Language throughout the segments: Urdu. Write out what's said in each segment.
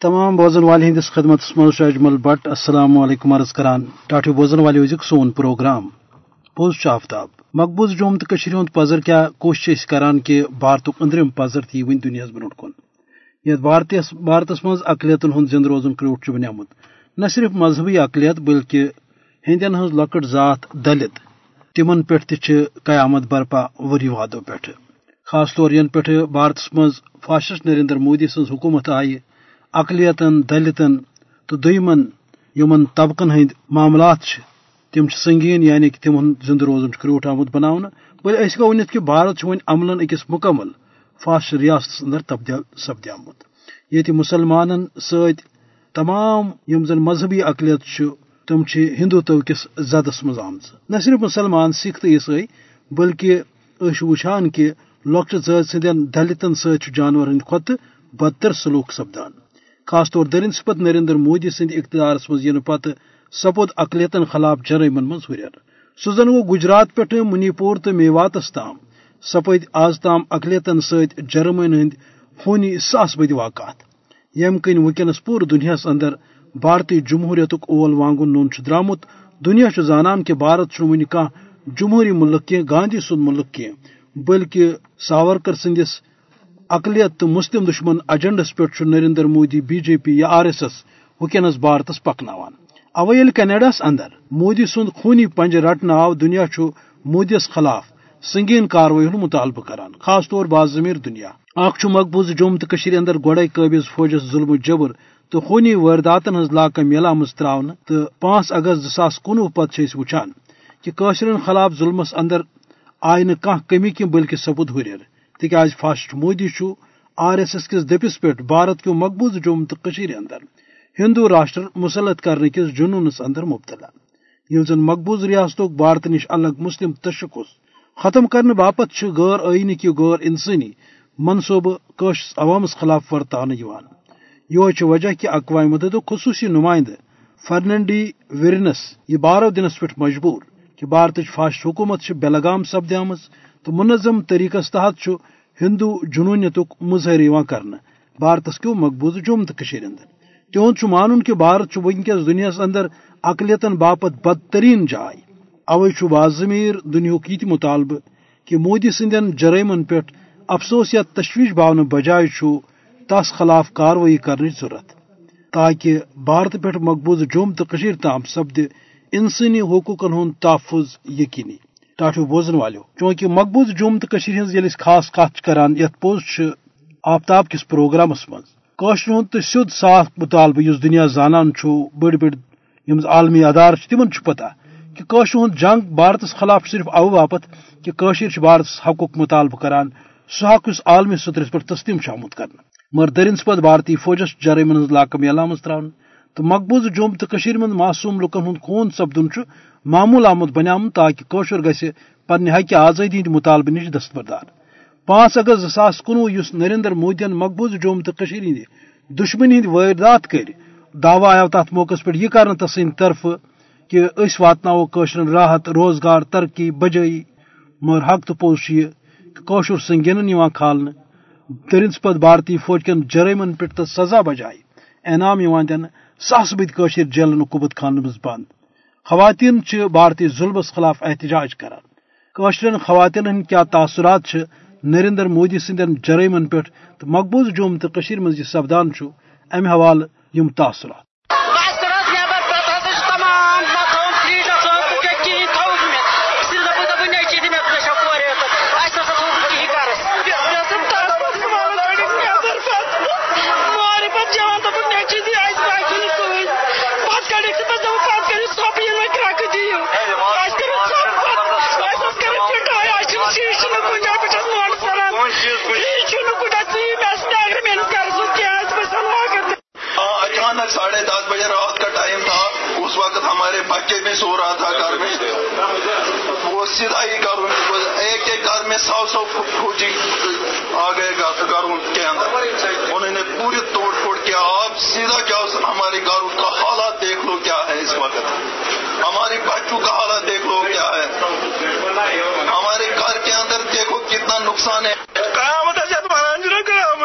تمام بوزن والے ہندس خدمت مز اجمل بٹ، السلام علیکم عرض کران۔ ٹاٹو بوزن والے وزک سون پروگرام۔ پوز آفتاب مقبوض جوم تو ہند پزر کیا کوشش کران کہ بھارت اندرم پزر تھی ون دنیا برو کن۔ یت بھارتس بھارتس مز اقلیتن ہند زند روزن کروٹ بنیامت نہ صرف مذہبی اقلیت بلکہ ہندین ہز لکٹ ذات دلت۔ تمن پہ قیامت برپا وری وادو پہ خاص طور ین پہ بھارتس مز فاشسٹ نریندر مودی سن حکومت آئی۔ اقلیتن دلتن تو دمن یمن طبقن ہند معاملات تم سنگین یعنی کہ تم زند روزن کروٹ آمت بنا بل اس گو ونت کہ بھارت ون عمل اکس مکمل فاسٹ ریاست اندر تبدیل سپدیامت۔ یہ مسلمان ست تمام یم زن مذہبی اقلیت تم ہندوتو کس زدس مز آم نہ صرف مسلمان، سکھ تو عیسائی بلکہ اس وچان کہ لۄکچہِ ذات سٕنٛدٮ۪ن دلتن سۭتۍ جانور ہٕنٛدِ کھۄتہٕ بدتر سلوک سپدان۔ خاص طور درین سپت نریندر مودی سند اقتدارس مز ین پتہ سپود اقلیتن خلاف جرائمن من ہریر۔ سہ زن گو گجرات پہ منی پور تو میواتس تام سپد آز تام اقلیتن ست جرمن ہند خونی ساس بد واقعات۔ یم کن ونکس پور دنیا اندر بھارتی جمہوریت اول وانگن نون درامت، دنیا زانان کہ بھارت ون کھانا جمہوری ملک کی گاندھی سند ملک کی بلکہ ساورکر سندس اقلیت تو مسلم دشمن ایجنڈس پہ Narendra Modi, B J P یا آر ایس ایس ونکس بھارتس پکنان اوے یل کینیڈاس اندر مودی سند خونی پنج رٹن آو، دنیا مودیس خلاف سنگین کاروی ہند مطالبہ کران، خاص طور باز ضمیر دنیا اخ مقبوض جوم تو اندر گوڑے قابض فوجس ظلم و جبر تو خونی وارداتن ہز لاکہ میلا مز تراؤن تو پانچ اگست زٕ ساس کُنوُہ پتہ وچان کہ قشرن خلاف ظلمس اندر آئی نہ کمی کی بلکہ سپد ہریر۔ تکیاز فاسٹ مودی آر ایس ایس کس دپس پہ بھارت کیو مقبوض جوم تو اندر۔ ہندو راشٹر مسلط کرنے کس جنونس اندر مبتلا۔ یل زن مقبوض ریاست بھارت نش الگ مسلم تشخص۔ ختم کرنے باپت غیر آئینی کی غیر انسانی منصوبہ قشس عوامس خلاف ورتان یہ وجہ کہ اقوام متحدہ خصوصی نمائندہ فرننڈی ورنس یہ بارہ دنس پہ مجبور کہ بھارت فاسٹ حکومت بے لگام سپدیم تو منظم طریقہ تحت ہندو جنونیت مظاہر کرنا بھارتس کیو مقبوض جوم تو اندر۔ تہد مان کہ بھارت ونکس دنیا اندر اقلیتن باپت بدترین جائے اوے بازمیر دنیا یہ مطالبہ کہ مودی سندین جرائمن پہ افسوس یا تشویش باؤن بجائے تس خلاف کاروی کرنے ضرورت۔ تاکہ بھارت پہ مقبوض جوم تو تام سپد انسانی حقوقن ہند تحفظ یقینی۔ ٹاٹو بوزن والو۔ چونکہ مقبوض جوم تو ہز خاص کت کران یت پوز آفتاب کس پروگرامس من ہند تو سیود صاف مطالبہ اس دنیا زانان بڑ بڑ عالمی ادار تمن پتہ کہ ہند جنگ بھارتس خلاف صرف او باپت کہ بھارتس حقوق مطالبہ کران، سہ حق اس عالمی سطرس پر تسلیم آمت کرنا مگر درین سپت بھارتی فوجس جرائمن ہز لاکہ میلا مز تو مقبوض جوم تو من معصوم لکن ہند خون سپدن معمول آمد بنیام تاکہ کوشر گھس پنہ حق آزادی ہند مطالبہ نش دستبردار۔ پانچ اگست زٕ ساس کنوہ اس نریندر مودین مقبوض جوم تو ہند دشمنی ہند واردات کر دعوی آو تات موقع پہ یہ کرنا تسند طرف کہ اس واتنو قشرن راحت، روزگار، ترقی بجائی مگر حق تو پوز یہ کہ سنگین کھالنے درند پتہ بھارتی فوج کن جرائمن پہ سزا بجائے انعام دن ساس بد جیلن قبت خان مز بند۔ خواتین بھارتی ظلمس خلاف احتجاج کران۔ خواتین ہند کیا تاثرات نریندر مودی سندین جرائمن پہ مقبوض جوم تو مز یہ سپدان امہ حوالہ یم تاثرات۔ ساڑھے دس بجے رات کا ٹائم تھا۔ اس وقت ہمارے بچے میں سو رہا تھا گھر میں۔ وہ سیدھا ہی گھر ایک ایک گھر میں سو سو فوجی آ گئے گھروں کے اندر۔ انہوں نے پوری توڑ پھوڑ کیا۔ آپ سیدھا کیا ہمارے گھروں کا حالات دیکھ لو کیا ہے اس وقت۔ ہمارے بچوں کا حالات دیکھ لو کیا ہے۔ ہمارے گھر کے اندر دیکھو کتنا نقصان ہے۔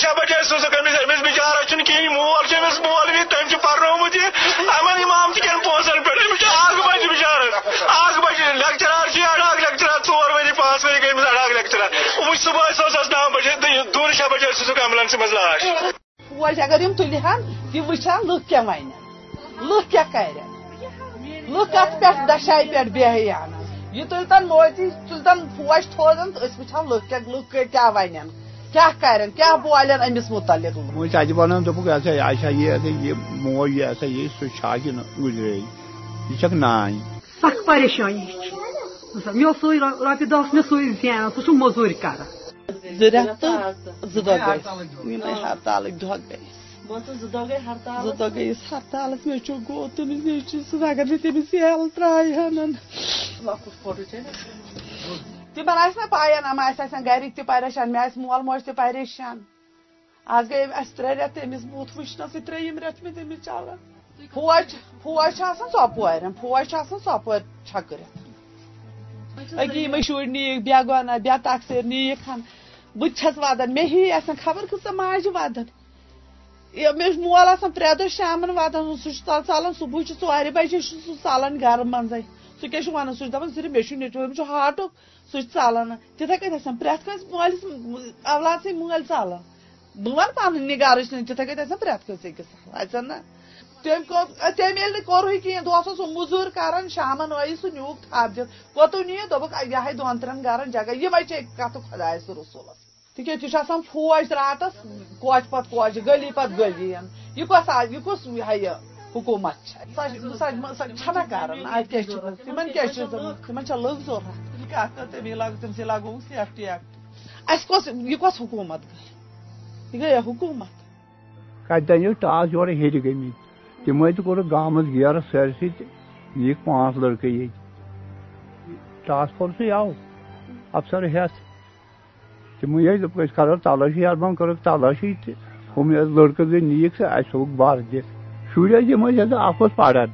شاہ بجے سوزک أمس أمس بچارا چھُنہٕ کِہیٖنۍ مول چھُ أمس مولوی تٔمۍ چھُ پرنومُت یہِ یِمن اِمام تہِ کٮ۪ن پونٛسن پٮ۪ٹھ أمِس چھُ اکھ بجہِ بچارس اکھ بجہِ لیکچرار چھُ اڈاک لیکچرار۔ ژور ؤری پانٛژھ ؤری گٔے أمِس اڈاک لیکچرار۔ وٕچھ صبحٲے سوزس نو بجے دوٗر شاہ بجے سوزُکھ ایمبولینسہِ منٛز لاش فوج اگر یم تُلہِ ہن تِم وٕچھان لُکھ کیٛاہ ونن لُکھ کیٛاہ کرن لُکھ کتھ پٮ۪ٹھ دشایہِ پٮ۪ٹھ بیٚہہِ انان یہ تُلتن موتی تُلتن فوج تھوزن تہٕ أسۍ وٕچھان لُکھ کیٛاہ لُکھ کیٛاہ ونن کیٛاہ کرن کیٛاہ بولن أمِس متعلق۔ تتہِ ونان دوٚپُکھ یہ ہسا یہ ہسا یہ یہ موج یہ سُہ چھا کہِ نہٕ گُزرے یہِ چھکھ نانۍ سخ پریشانی مےٚ اوس سُے رۄپیہِ دہ مےٚ سُے زینان سُہ دۄہ گٔیس ہرتالس مےٚ گوٚو تٔمِس سۭتۍ اگر تٔمِس یل ہن تِمن آسہِ نا پاین یِم آسہِ آسان گرِکۍ تہِ پریشان، مےٚ آسہِ مول موج تہِ پریشان۔ آز گٔے اَسہِ ترٛےٚ رٮ۪تھ تٔمِس بوٗتھ وٕچھنَسٕے ترٛیٚیِم رٮ۪تھ مےٚ تٔمِس چلان۔ فوج فوج چھُ آسان ژۄپورٮ۪ن فوج چھُ آسان ژۄپور چھکرِتھ أکہِ یِمے شُرۍ بے گۄنا بے تقسیٖر نِیِکھ بہٕ تہِ ودان، مےٚ ہی آسان خبر کۭژاہ ماجہِ ودان۔ مےٚ چھُ مول آسان پرٛٮ۪تھ دۄہ شامن ودان، سُہ چھُ ژلان، صبحٲے چھُ ژورِ بجے چھُ سُہ ژلان گرٕ سُہ کیٛاہ چھُ ونان سُہ چھُ دپان صرف مےٚ چھُ نیٚچوٗ أمِس چھُ ہاٹُک سُہ چھُ ژلان تِتھے کٔنۍ آسان پرٛٮ۪تھ کٲنٛسہِ مٲلِس اولاد سٕے مٲلۍ ژلان بہٕ ونہٕ پنٕنہِ گرٕچ نہٕ تِتھے کٔنۍ آسان پرٛٮ۪تھ کٲنٛسہِ أکِس اَژن نا تٔمۍ کوٚر تٔمۍ ییٚلہِ نہٕ کوٚرُے کِہینۍ دۄہس اوس سُہ موٚزوٗرۍ کران شامن ٲیی سُہ نیوٗکھ تھپھ دِتھ کوٚتُن نِیہِ دوٚپُکھ یِہے دۄن ترٛٮ۪ن گرن جگہ یِمے چھِ کتھٕ خۄدایس تہٕ رسوٗلس تِکیٛازِ تہِ چھُ آسان فوج راتس کوچہِ پتہٕ کوچہِ گلی پتہٕ گلی یہِ کۄس یہِ کُس یہِ حکوٗمت چھےٚ سۄ چھنا کران اَتہِ کیٛاہ چھُ تِمن کیٛاہ چھُ تِمن چھا لُکھ ضوٚرتھ کتھ کٔر تٔمی لاگو تٔمسٕے لاگو سیفٹی ایکٹ اَسہِ کۄس یہِ کۄس حکوٗمت گٔے یہِ گٔیا حکوٗمت کتہِ دنیو ٹاس یورٕ ہیٚرِ گٔمٕتۍ تِمے تہِ کوٚرُکھ گامس گیرٕ سٲرسٕے تہٕ نِیِکھ پانٛژھ لڑکہٕ ییٚتہِ ٹاسک فورسٕے آو افسر تِمے ٲسۍ دوٚپُکھ أسۍ کرو تلٲشی اربن کٔرٕکھ تلٲشی تہٕ ہُم لڑکہٕ زٕ نِیِکھ سُہ اَسہِ تھوٚوُکھ بر دِتھ شُرۍ ٲسۍ یِم اکھ اوس پران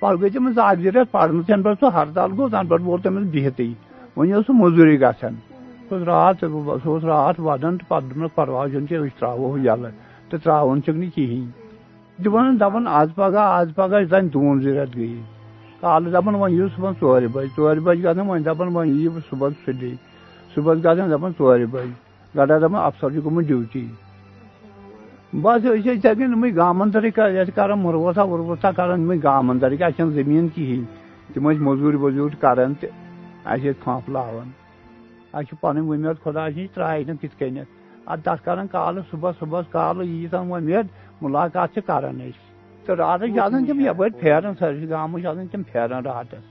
پتہٕ گٔے تٔمِس اکھ زٕ رٮ۪تھ پرنس تَنہٕ پٮ۪ٹھ سُہ ہرتال گوٚو تَنہٕ پٮ۪ٹھ ووت تٔمِس بِہتٕے وۄنۍ اوس سُہ موٚزوٗرۍ گژھان سُہ اوس راتھ سُہ اوس راتھ ودان تہٕ پتہٕ دوٚپنس پرواے چھُنہٕ کینٛہہ أسۍ تراوو یلہٕ تہٕ تراوُن چھُکھ نہٕ کِہینۍ دِوان دپان آز پگہہ آز پگہہ زن دوٗن زٕ رٮ۪تھ گٔیے کالہٕ دپان وۄنۍ یِیِو صبحن ژورِ بجہِ ژورِ بجہِ گژھان وۄنۍ دپان وۄنۍ یِیِو صبحن سُلے صبحس گژھان دپان ژورِ بجہِ گڈا دپان افسر چھُ گوٚمُت ڈیوٹی۔ بس أسۍ ٲسۍ یِتھے کٔنۍ یِمے گام اندرٕے کران مُروسا وُروسا کران یِمے گام اندرٕکۍ اَسہِ چھنہٕ زٔمیٖن کِہینۍ تِم ٲسۍ موٚزوٗرۍ ووٚزوٗرۍ کران تہٕ اَسہِ ٲسۍ پھمپ لاوان اَسہِ چھِ پنٕنۍ وُمید خۄدایَس نِش ترٛایہِ نہٕ تِتھ کٔنٮ۪تھ اَدٕ تَتھ کران کالہٕ صبحس صبحس کالہٕ ییٖژاہ وۄمید مُلاقات چھِ کران أسۍ تہٕ راتس چھِ آسان تِم یپٲرۍ پھیران سٲرسٕے گامس چھِ آسان تِم پھیران راتس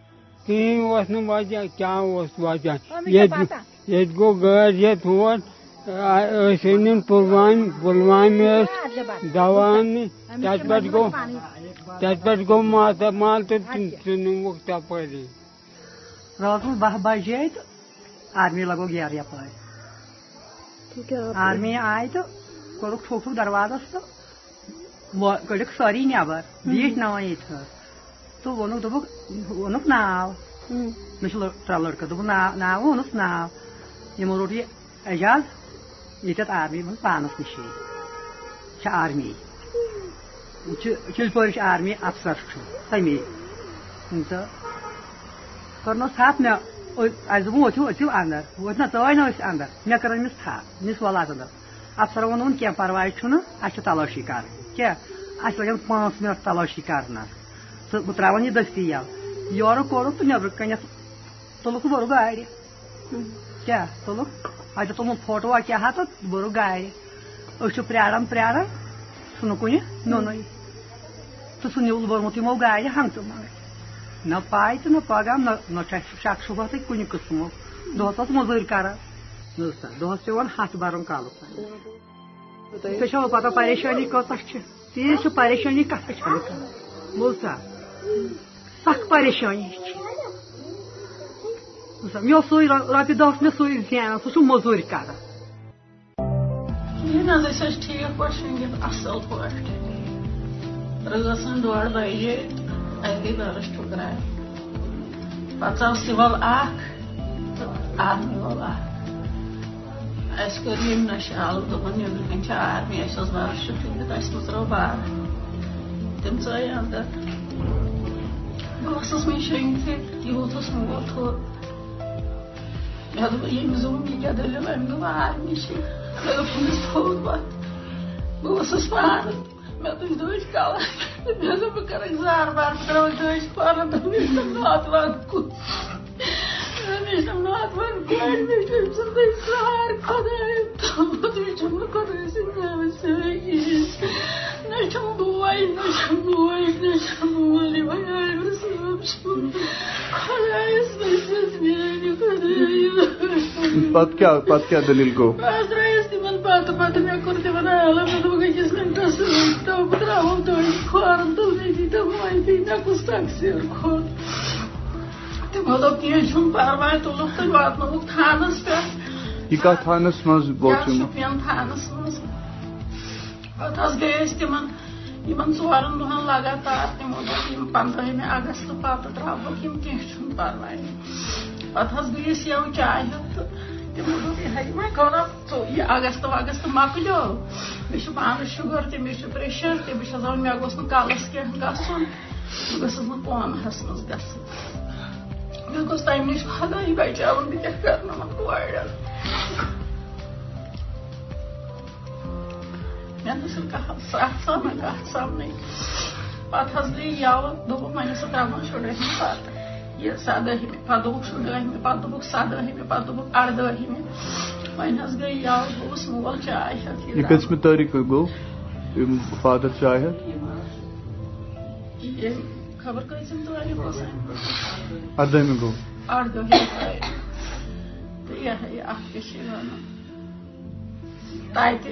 کِہینۍ اوس نہٕ وجہ کیٛاہ اوس وجہ ییٚتہِ ییٚتہِ گوٚو گٲڑۍ ہٮ۪تھ ہور ٲسۍ أنِم پُلوامہِ پُلوامہِ ٲسۍ دوا اَننہِ تَتہِ پٮ۪ٹھ گوٚو تَتہِ پٮ۪ٹھ گوٚو ماتامال تہٕ ژٕ نِموکھ تپٲری راتس باہ بجے تہٕ آرمی لگو گیرٕ یپٲرۍ آرمی آیہِ تہٕ کوٚرُکھ ٹھوک ٹھوک دروازس تہٕ کٔڑِکھ سٲری نٮ۪بر بیٖٹھۍ ناوان ییٚتہِ حظ تہٕ ووٚنُکھ دوٚپُکھ ووٚنُکھ ناو مےٚ چھِ ترٛےٚ لڑکہٕ دوٚپُکھ ناو ووٚنُکھ ناو یِمو روٚٹ یہِ اعجاز ییٚتٮ۪تھ آرمی منٛز پانس نِشی چھِ آرمی؟ چِلپورِچ آرمی افسر چھُ تمی تہٕ کٔرنَس تھپھ مےٚ اَسہِ دوٚپ اندر ؤتھۍ نہ ژٲے اندر مےٚ کٔر أمِس تھپھ أمِس وَلہٕ اندر افسر ووٚنُن کینٛہہ پرواے چھُنہٕ اَسہِ چھِ تلٲشی کرٕنۍ کیٛاہ اَسہِ لگن پانٛژھ مِنٹ تلٲشی کرنس تہٕ بہٕ تراون یہِ دٔستی یَلہٕ یورٕ کوٚرُکھ تہٕ نیٚبرٕ کَنٮ۪تھ تُلُکھ بوٚرُکھ گاڑِ کیٛاہ اَتہِ تُلُن فوٹوا کیٛاہ تہٕ بوٚرُکھ گاڑِ أسۍ چھِ پیاران پیاران سُہ نہٕ کُنہِ نیُنٕے تہٕ سُہ نیوٗل بوٚرمُت یِمو گاڑِ ہنٛگتہٕ منٛگہٕ نہ پاے تہٕ نہ پگہہ نہ نہ چھُ اَسہِ شک شُبہ تہٕ کُنہِ قٕسمُک دۄہس ٲس موٚزوٗرۍ کران دۄہس پیوان ہتھ برُن کالُک تۄہہِ چھو پتہ پریشٲنی کۭژاہ چھِ تیٖژ چھِ پریشٲنی کتھ چھنہٕ کانٛہہ بوٗزتھا سخ پریشٲنی چھِ مےٚ اوس سُے رۄپیہِ دہ مےٚ سُے زینان سُہ چھُ موٚزوٗرۍ کران کِہیٖنۍ حظ أسۍ ٲسۍ ٹھیٖک پٲٹھۍ شٔنگِتھ اَصٕل پٲٹھۍ رٲژ ڈۄڈ بجے اَتہِ گٔے گرس ٹھُکراے پتہٕ ژاو سِول اکھ تہٕ آرمی وول اکھ اس کر یم نشال دپن نیبر کن چھ آرمی اس بار شفیت اس مز رو بار تم ژاے اندر بہٕ ٲسٕس مےٚ شٔنگتھٕے یوٗت اوس مول تھوٚد مےٚ دوٚپ ییٚمِس دوٚپُم یہِ کیٛاہ دٔلیٖل أمۍ دوٚپ آرمی چھِ مےٚ دوٚپ أمِس تھوٚد پَتہٕ بہٕ ٲسٕس پانہٕ مےٚ تُج دٔج کَلَس مےٚ دوٚپ بہٕ کَرَکھ زار بار بہٕ ترٛاوَکھ دٔج پانہٕ دوٚپ مےٚ چھُ ناتھ وَن کُن مےٚ چھُ ناتھ وَن کورِ مےٚ چھُ أمۍ سُنٛد سار خۄدایم تھوٚمُت مےٚ چھُم نہٕ خۄداے سٕنٛدۍ ناوٕ سۭتۍ کِہیٖنۍ پتہٕ کیٛاہ پتہٕ کیٛاہ دٔلیٖل دوٚپ کیٚنٛہہ چھُنہٕ پرواے تُلُکھ تہٕ واتنووُکھ تھانس کتھ تھانس منٛز یتھ بوزیومُت شُپین تھانس منٛز پتہٕ حظ گٔے أسۍ تِمن یِمن ژورن دۄہن پتہٕ حظ گٔے أسۍ یَوٕ چاے ہٮ۪تھ تہٕ تِمو دوٚپ وۄنۍ ژٕ یہِ وگست مۄکلیو مےٚ چھُ پانس شُگر تہِ مےٚ چھُ پریشر تہِ بہٕ چھَس دپان مےٚ گوٚژھ نہٕ کلس کینٛہہ گژھُن بہٕ گٔژھٕس نہٕ پونہس منٛز گژھٕنۍ مےٚ گوٚژھ نِش خۄداے بہٕ کیٛاہ نہٕ کورٮ۪ن مےٚ نہ چھُنہٕ کانٛہہ سَتھ کَتھ سَمنٕے حظ گٔے یَوٕ دوٚپُکھ وۄنۍ ترٛاوان یہِ سَدٲہمہِ پتہٕ دوٚپُکھ شُرہمہِ پتہٕ دوٚپُکھ سَدٲہمہِ پتہٕ دوٚپُکھ اَردٲہمہِ وۄنۍ حظ گٔے یَوٕ گوٚوُس مول ہٮ۪تھ یہِ کٔژمہِ تٲریٖخ گوٚو یِم فادر ہٮ۪تھ ییٚمہِ خبر اوس اردہمہِ گوٚو اَردٲہمہِ تٲریٖخ تہٕ یہِ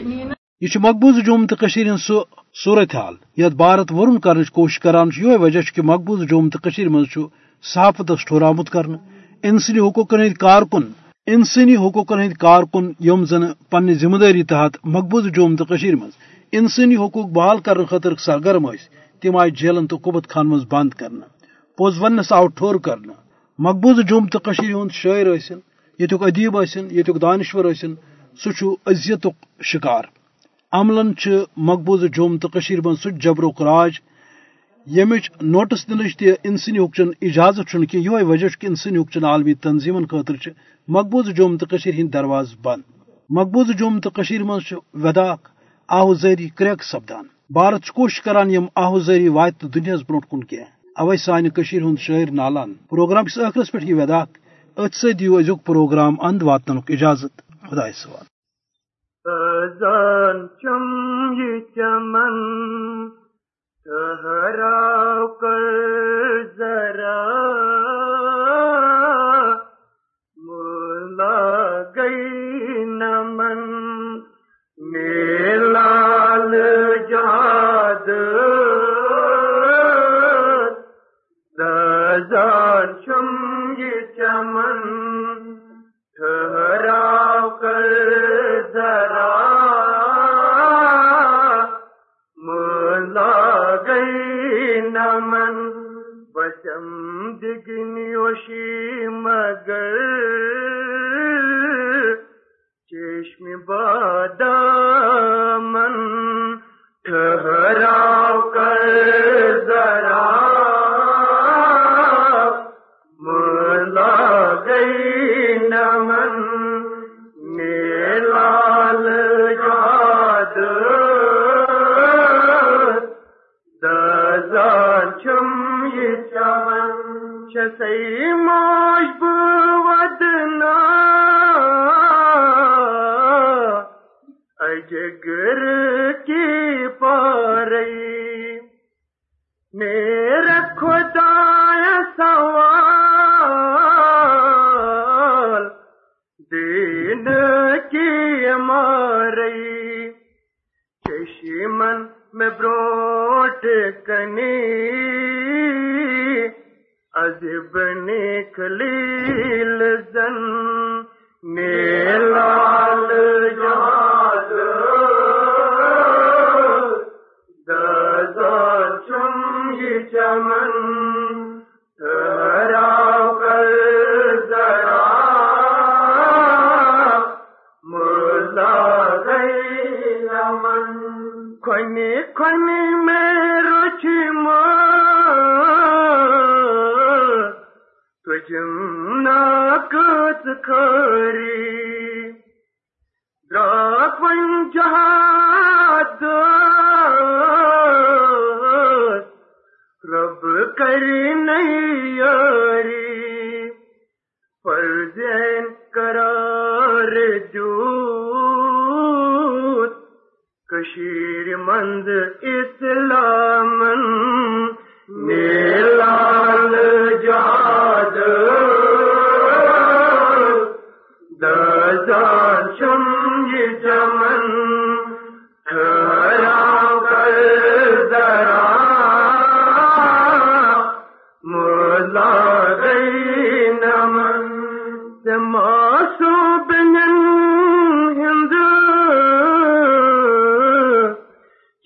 یہِ یہ مقبوض جوم تو سہ صورت حال یت بھارت ورن کرنچ کوشش کران یہ وجہ کہ مقبوض جوم تو مز صحافتس ٹھور آمت کر انسانی حقوقن ہند کارکن انسانی حقوقن ہند کارکن یم زن پنہ ذمہ داری تحت مقبوض جوم تو مز۔ انسانی حقوق بحال کرنے خاطر سرگرم یس تم آئی جیلن تو قبت خان مز بند کرنا پوز ونس آو ٹھور کرنا مقبوض جوم تو ہند شاعر ثن یتک ادیب ثن یتک دانشور ثن سہ اذیت شکار۔ عملن مقبوضہ جوم تو من سہ جبرک راج یمچ نوٹس دنچ تہ انسانی حقوقن اجازت کی یہ وجہ کہ انسانی حقوقن عالمی تنظیمن خاطر مقبوضہ جوم تو ہند درواز بند۔ مقبوضہ جوم تو من وداک آہوزاری کریک سپدان۔ بھارت کوشش کران یم آہوزاری وات دنیا برو کن کی اوے سانہ ہند شاعر نالان۔ پروگرام کس ٲخرس پہ یہ وداک ات سی دیو ازیک پروگرام اند واتنک اجازت۔ خدا سوال ٹھہرا کر ذرا میرے خدا سوال دین کی مارئی چشمن میں بروٹ کنی عذب نکلیل زن نیلال من قرار جود کشیر مند اسلامن نے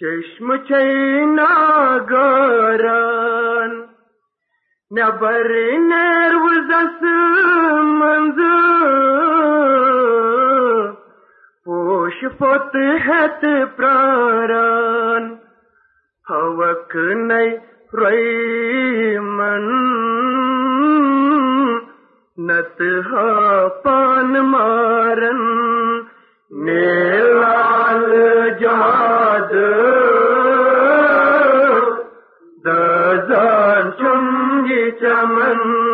چشم چینا چیناگران نبر نرو نروز منز پوش فتحت پراران حوک نی ریمن، نتہا پان مارن، نیلا جماد دزان چمن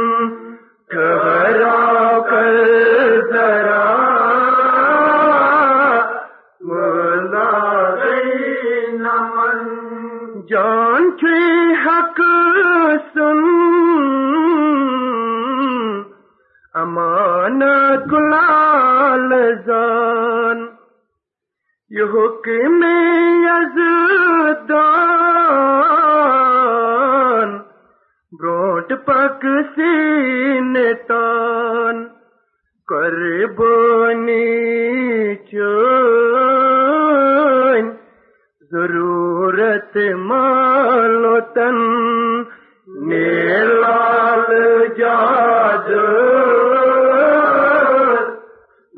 پک سینتان قربانی چون ضرورت مالو تن نیلال جاد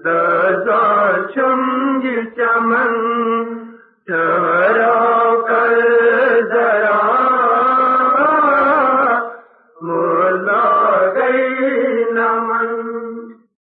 دزا چمگی چمن